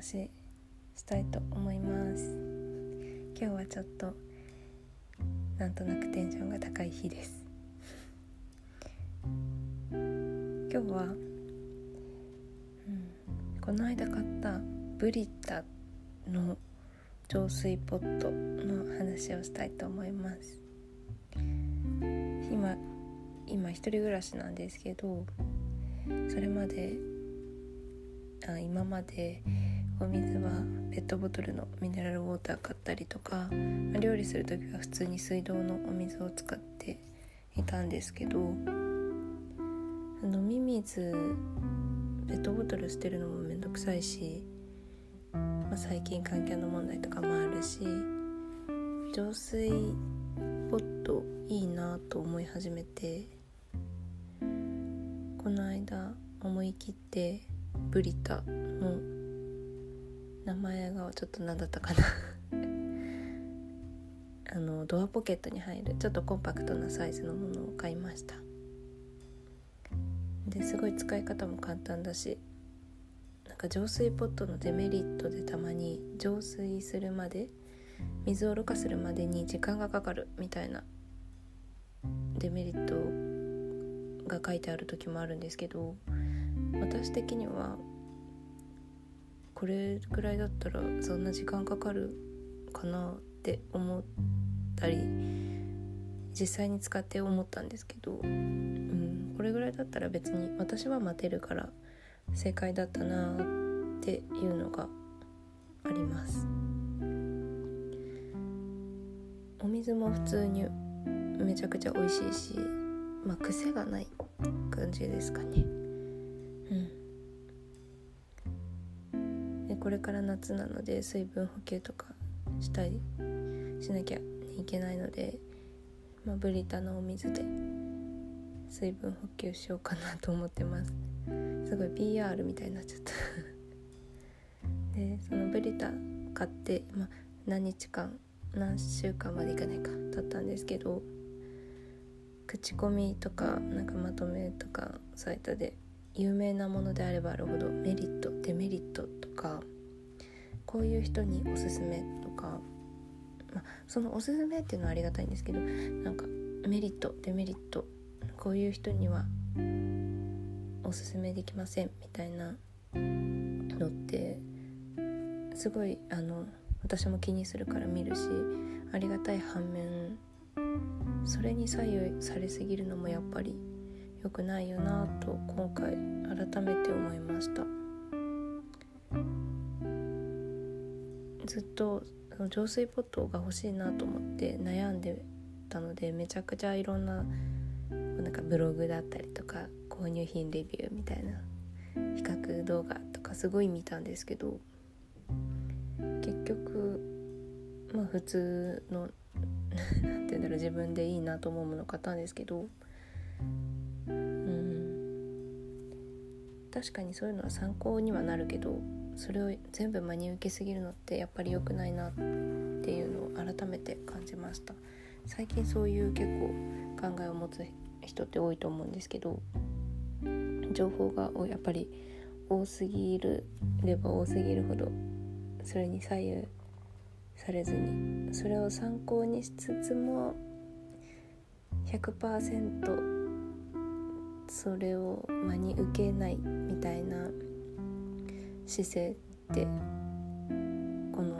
話したいと思います。今日はちょっとなんとなくテンションが高い日です。今日は、うん、この間買ったブリタの浄水ポットの話をしたいと思います。今今一人暮らしなんですけどそれまであ今までお水はペットボトルのミネラルウォーター買ったりとかま料理する時は普通に水道のお水を使っていたんですけど飲み水ペットボトル捨てるのもめんどくさいし、まあ、最近環境の問題とかもあるし浄水ポットいいなと思い始めてこの間思い切ってブリタの名前がちょっと何だったかな。あのドアポケットに入るちょっとコンパクトなサイズのものを買いました。ですごい使い方も簡単だしなんか浄水ポットのデメリットでたまに浄水するまで水をろ過するまでに時間がかかるみたいなデメリットが書いてある時もあるんですけど私的にはこれぐらいだったらそんな時間かかるかなって思ったり実際に使って思ったんですけど、うん、これぐらいだったら別に私は待てるから正解だったなっていうのがあります。お水も普通にめちゃくちゃ美味しいしまあ癖がない感じですかね。うん。これから夏なので水分補給とかしたりしなきゃいけないので、まあ、ブリタのお水で水分補給しようかなと思ってます。すごい PR みたいになっちゃった。でそのブリタ買って、まあ、何日間何週間までいかないかだったんですけど口コミとかなんかまとめとかサイトで有名なものであればあるほどメリットデメリットとかこういう人におすすめとか、ま、そのおすすめっていうのはありがたいんですけどなんかメリットデメリットこういう人にはおすすめできませんみたいなのってすごいあの私も気にするから見るしありがたい反面それに左右されすぎるのもやっぱり良くないよなと今回改めて思いました。ずっと浄水ポットが欲しいなと思って悩んでたのでめちゃくちゃいろんななんかブログだったりとか購入品レビューみたいな比較動画とかすごい見たんですけど結局まあ普通の 何て言うんだろう自分でいいなと思うもの買ったんですけど確かにそういうのは参考にはなるけどそれを全部真に受けすぎるのってやっぱり良くないなっていうのを改めて感じました。最近そういう結構考えを持つ人って多いと思うんですけど情報がやっぱり多すぎるれば多すぎるほどそれに左右されずにそれを参考にしつつも100%それを真に受けないみたいな姿勢ってこの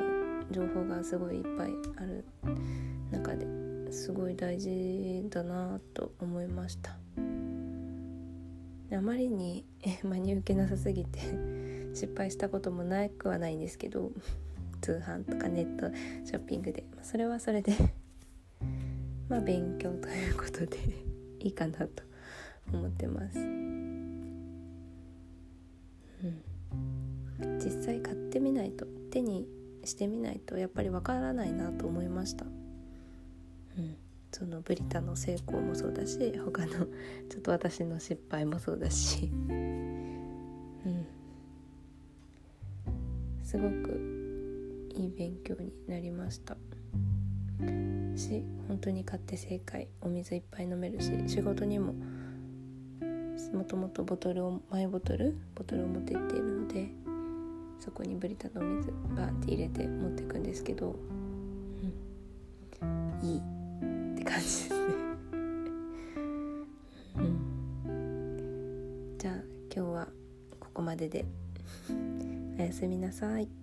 情報がすごいいっぱいある中ですごい大事だなと思いました。あまりに 真に受けなさすぎて 失敗したこともなくはないんですけど 通販とかネットショッピングで、それはそれでまあ勉強ということでいいかなと。思ってます、うん、実際買ってみないと手にしてみないとやっぱりわからないなと思いました、うん、そのブリタの成功もそうだし他のちょっと私の失敗もそうだし。うん。すごくいい勉強になりました。し本当に買って正解お水いっぱい飲めるし仕事にももともとボトルをマイボトルボトルを持って行っているのでそこにブリタの水バーンって入れて持っていくんですけど、うん、いいって感じですね。うん。じゃあ今日はここまでで。おやすみなさい。